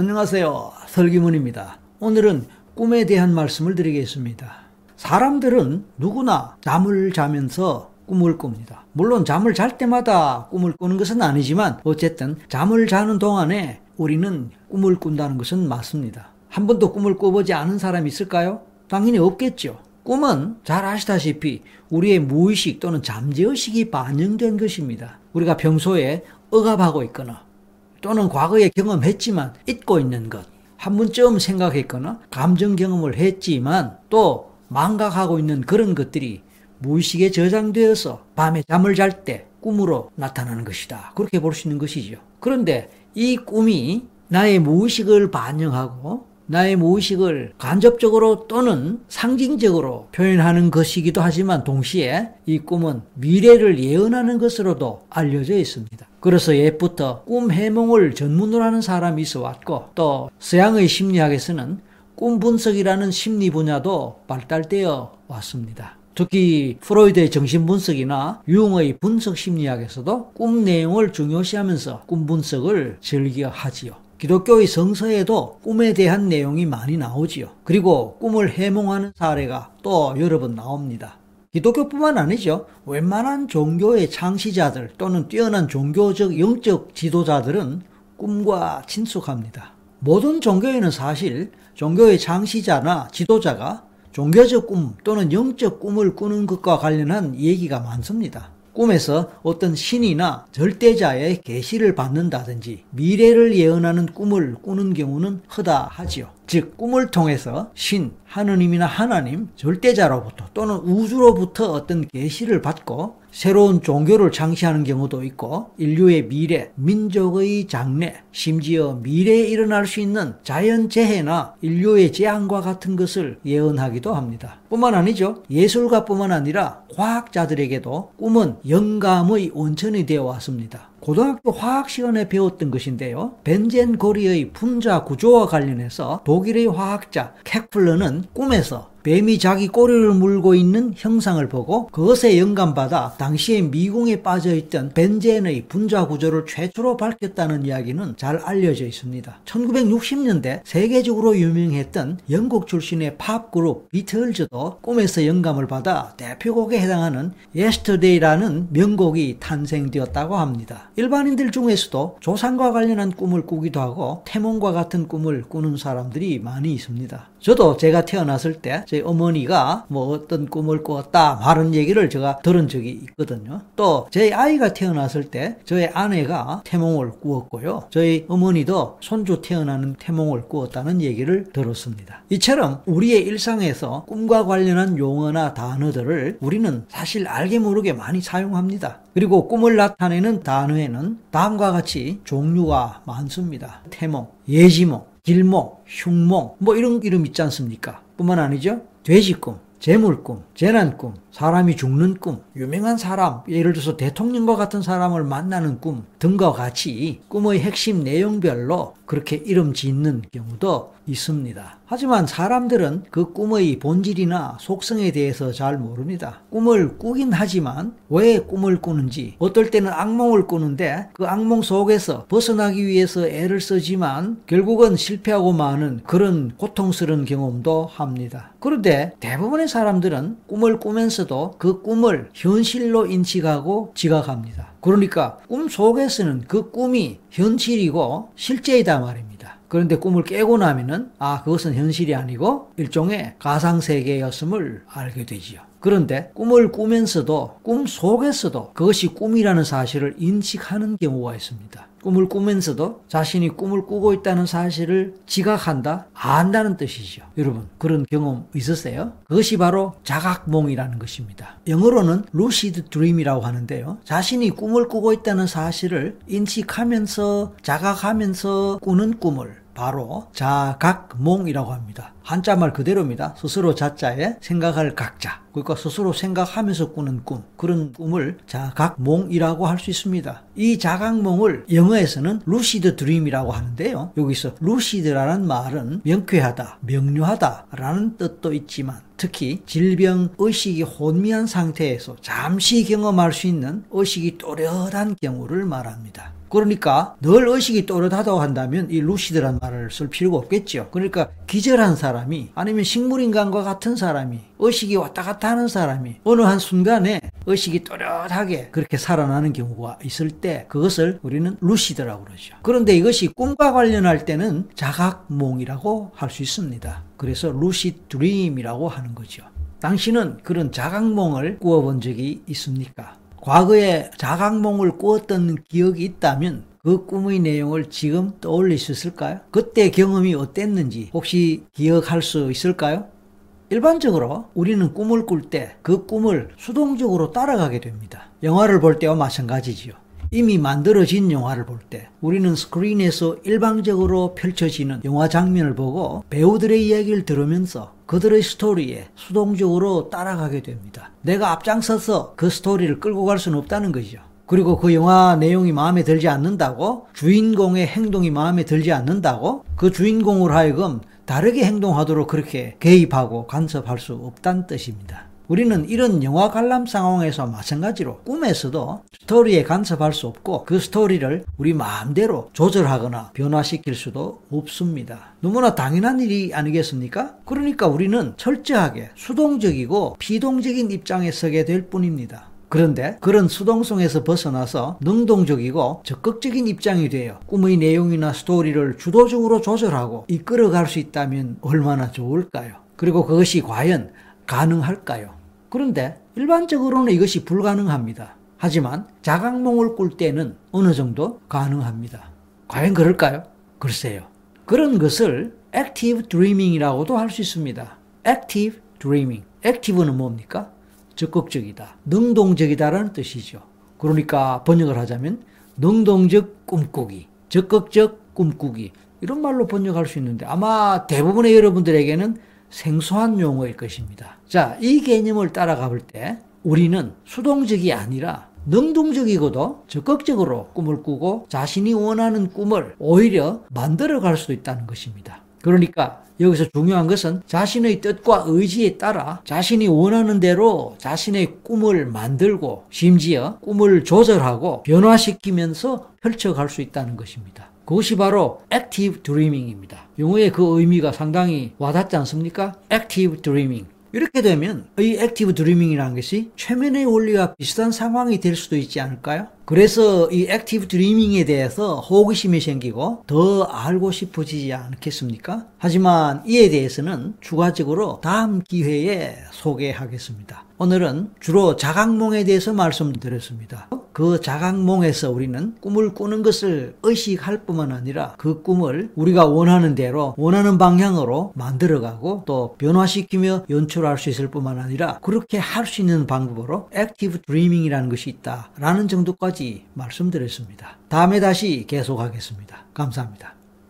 안녕하세요. 설기문입니다. 오늘은 꿈에 대한 말씀을 드리겠습니다. 사람들은 누구나 잠을 자면서 꿈을 꿉니다. 물론 잠을 잘 때마다 꿈을 꾸는 것은 아니지만 어쨌든 잠을 자는 동안에 우리는 꿈을 꾼다는 것은 맞습니다. 한 번도 꿈을 꿔보지 않은 사람이 있을까요? 당연히 없겠죠. 꿈은 잘 아시다시피 우리의 무의식 또는 잠재의식이 반영된 것입니다. 우리가 평소에 억압하고 있거나 또는 과거에 경험했지만 잊고 있는 것, 한 번쯤 생각했거나 감정 경험을 했지만 또 망각하고 있는 그런 것들이 무의식에 저장되어서 밤에 잠을 잘 때 꿈으로 나타나는 것이다. 그렇게 볼 수 있는 것이죠. 그런데 이 꿈이 나의 무의식을 반영하고 나의 무의식을 간접적으로 또는 상징적으로 표현하는 것이기도 하지만 동시에 이 꿈은 미래를 예언하는 것으로도 알려져 있습니다. 그래서 옛부터 꿈 해몽을 전문으로 하는 사람이 있어 왔고 또 서양의 심리학에서는 꿈 분석이라는 심리 분야도 발달되어 왔습니다. 특히 프로이드의 정신분석이나 유흥의 분석 심리학에서도 꿈 내용을 중요시하면서 꿈 분석을 즐겨 하지요. 기독교의 성서에도 꿈에 대한 내용이 많이 나오지요. 그리고 꿈을 해몽하는 사례가 또 여러 번 나옵니다. 기독교뿐만 아니죠. 웬만한 종교의 창시자들 또는 뛰어난 종교적 영적 지도자들은 꿈과 친숙합니다. 모든 종교에는 사실 종교의 창시자나 지도자가 종교적 꿈 또는 영적 꿈을 꾸는 것과 관련한 얘기가 많습니다. 꿈에서 어떤 신이나 절대자의 계시를 받는다든지 미래를 예언하는 꿈을 꾸는 경우는 허다하지요. 즉 꿈을 통해서 신, 하느님이나 하나님, 절대자로부터 또는 우주로부터 어떤 계시를 받고 새로운 종교를 창시하는 경우도 있고 인류의 미래, 민족의 장래, 심지어 미래에 일어날 수 있는 자연재해나 인류의 재앙과 같은 것을 예언하기도 합니다. 뿐만 아니죠. 예술가뿐만 아니라 과학자들에게도 꿈은 영감의 원천이 되어 왔습니다. 고등학교 화학 시간에 배웠던 것인데요. 벤젠 고리의 분자 구조와 관련해서 독일의 화학자 케플러는 꿈에서 뱀이 자기 꼬리를 물고 있는 형상을 보고 그것에 영감받아 당시에 미궁에 빠져있던 벤젠의 분자 구조를 최초로 밝혔다는 이야기는 잘 알려져 있습니다. 1960년대 세계적으로 유명했던 영국 출신의 팝 그룹 비틀즈도 꿈에서 영감을 받아 대표곡에 해당하는 Yesterday라는 명곡이 탄생되었다고 합니다. 일반인들 중에서도 조상과 관련한 꿈을 꾸기도 하고 태몽과 같은 꿈을 꾸는 사람들이 많이 있습니다. 저도 제가 태어났을 때 저희 어머니가 뭐 어떤 꿈을 꿨다 하는 얘기를 제가 들은 적이 있거든요. 또제 아이가 태어났을 때 저희 아내가 태몽을 꾸었고요. 저희 어머니도 손주 태어나는 태몽을 꾸었다는 얘기를 들었습니다. 이처럼 우리의 일상에서 꿈과 관련한 용어나 단어들을 우리는 사실 알게 모르게 많이 사용합니다. 그리고 꿈을 나타내는 단어에는 다음과 같이 종류가 많습니다. 태몽, 예지몽, 길몽, 흉몽 뭐 이런 이름 있지 않습니까? 뿐만 아니죠. 돼지꿈, 재물꿈, 재난꿈, 사람이 죽는 꿈, 유명한 사람, 예를 들어서 대통령과 같은 사람을 만나는 꿈 등과 같이 꿈의 핵심 내용별로 그렇게 이름 짓는 경우도 있습니다. 하지만 사람들은 그 꿈의 본질이나 속성에 대해서 잘 모릅니다. 꿈을 꾸긴 하지만 왜 꿈을 꾸는지, 어떨 때는 악몽을 꾸는데 그 악몽 속에서 벗어나기 위해서 애를 쓰지만 결국은 실패하고 마는 그런 고통스러운 경험도 합니다. 그런데 대부분의 사람들은 꿈을 꾸면서도 그 꿈을 현실로 인식하고 지각합니다. 그러니까 꿈 속에서는 그 꿈이 현실이고 실제이다 말입니다. 그런데 꿈을 깨고 나면은 아 그것은 현실이 아니고 일종의 가상 세계였음을 알게 되지요. 그런데 꿈을 꾸면서도 꿈 속에서도 그것이 꿈이라는 사실을 인식하는 경우가 있습니다. 꿈을 꾸면서도 자신이 꿈을 꾸고 있다는 사실을 지각한다, 안다는 뜻이죠. 여러분, 그런 경험 있으세요? 그것이 바로 자각몽이라는 것입니다. 영어로는 lucid dream이라고 하는데요. 자신이 꿈을 꾸고 있다는 사실을 인식하면서 자각하면서 꾸는 꿈을 바로 자각몽이라고 합니다. 한자말 그대로입니다. 스스로 자자에 생각할 각자. 그러니까 스스로 생각하면서 꾸는 꿈. 그런 꿈을 자각몽이라고 할 수 있습니다. 이 자각몽을 영어에서는 lucid dream이라고 하는데요. 여기서 lucid라는 말은 명쾌하다, 명료하다 라는 뜻도 있지만 특히 질병 의식이 혼미한 상태에서 잠시 경험할 수 있는 의식이 또렷한 경우를 말합니다. 그러니까 늘 의식이 또렷하다고 한다면 이 lucid란 말을 쓸 필요가 없겠죠. 그러니까 기절한 사람 이 아니면 식물인간과 같은 사람이 의식이 왔다 갔다 하는 사람이 어느 한 순간에 의식이 또렷하게 그렇게 살아나는 경우가 있을 때 그것을 우리는 lucid라고 그러죠. 그런데 이것이 꿈과 관련할 때는 자각몽이라고 할 수 있습니다. 그래서 lucid dream이라고 하는 거죠. 당신은 그런 자각몽을 꾸어본 적이 있습니까? 과거에 자각몽을 꾸었던 기억이 있다면 그 꿈의 내용을 지금 떠올릴 수 있을까요? 그때 경험이 어땠는지 혹시 기억할 수 있을까요? 일반적으로 우리는 꿈을 꿀 때 그 꿈을 수동적으로 따라가게 됩니다. 영화를 볼 때와 마찬가지지요. 이미 만들어진 영화를 볼 때 우리는 스크린에서 일방적으로 펼쳐지는 영화 장면을 보고 배우들의 이야기를 들으면서 그들의 스토리에 수동적으로 따라가게 됩니다. 내가 앞장서서 그 스토리를 끌고 갈 수는 없다는 거죠. 그리고 그 영화 내용이 마음에 들지 않는다고 주인공의 행동이 마음에 들지 않는다고 그 주인공을 하여금 다르게 행동하도록 그렇게 개입하고 간섭할 수 없다는 뜻입니다. 우리는 이런 영화 관람 상황에서 마찬가지로 꿈에서도 스토리에 간섭할 수 없고 그 스토리를 우리 마음대로 조절하거나 변화시킬 수도 없습니다. 너무나 당연한 일이 아니겠습니까? 그러니까 우리는 철저하게 수동적이고 피동적인 입장에 서게 될 뿐입니다. 그런데 그런 수동성에서 벗어나서 능동적이고 적극적인 입장이 되어 꿈의 내용이나 스토리를 주도적으로 조절하고 이끌어갈 수 있다면 얼마나 좋을까요? 그리고 그것이 과연 가능할까요? 그런데 일반적으로는 이것이 불가능합니다. 하지만 자각몽을 꿀 때는 어느 정도 가능합니다. 과연 그럴까요? 글쎄요. 그런 것을 active dreaming이라고도 할 수 있습니다. active dreaming. active는 뭡니까? 적극적이다. 능동적이다라는 뜻이죠. 그러니까 번역을 하자면 능동적 꿈꾸기, 적극적 꿈꾸기 이런 말로 번역할 수 있는데 아마 대부분의 여러분들에게는 생소한 용어일 것입니다. 자, 이 개념을 따라가 볼 때 우리는 수동적이 아니라 능동적이고도 적극적으로 꿈을 꾸고 자신이 원하는 꿈을 오히려 만들어 갈 수도 있다는 것입니다. 그러니까 여기서 중요한 것은 자신의 뜻과 의지에 따라 자신이 원하는 대로 자신의 꿈을 만들고 심지어 꿈을 조절하고 변화시키면서 펼쳐갈 수 있다는 것입니다. 그것이 바로 active dreaming입니다. 용어의 그 의미가 상당히 와닿지 않습니까? active dreaming. 이렇게 되면 이 active dreaming이라는 것이 최면의 원리와 비슷한 상황이 될 수도 있지 않을까요? 그래서 이 active dreaming에 대해서 호기심이 생기고 더 알고 싶어지지 않겠습니까? 하지만 이에 대해서는 추가적으로 다음 기회에 소개하겠습니다. 오늘은 주로 자각몽에 대해서 말씀드렸습니다. 그 자각몽에서 우리는 꿈을 꾸는 것을 의식할 뿐만 아니라 그 꿈을 우리가 원하는 대로 원하는 방향으로 만들어가고 또 변화시키며 연출할 수 있을 뿐만 아니라 그렇게 할 수 있는 방법으로 active dreaming이라는 것이 있다라는 정도까지 말씀드렸습니다. 다음에 다시 계속하겠습니다. 감사합니다.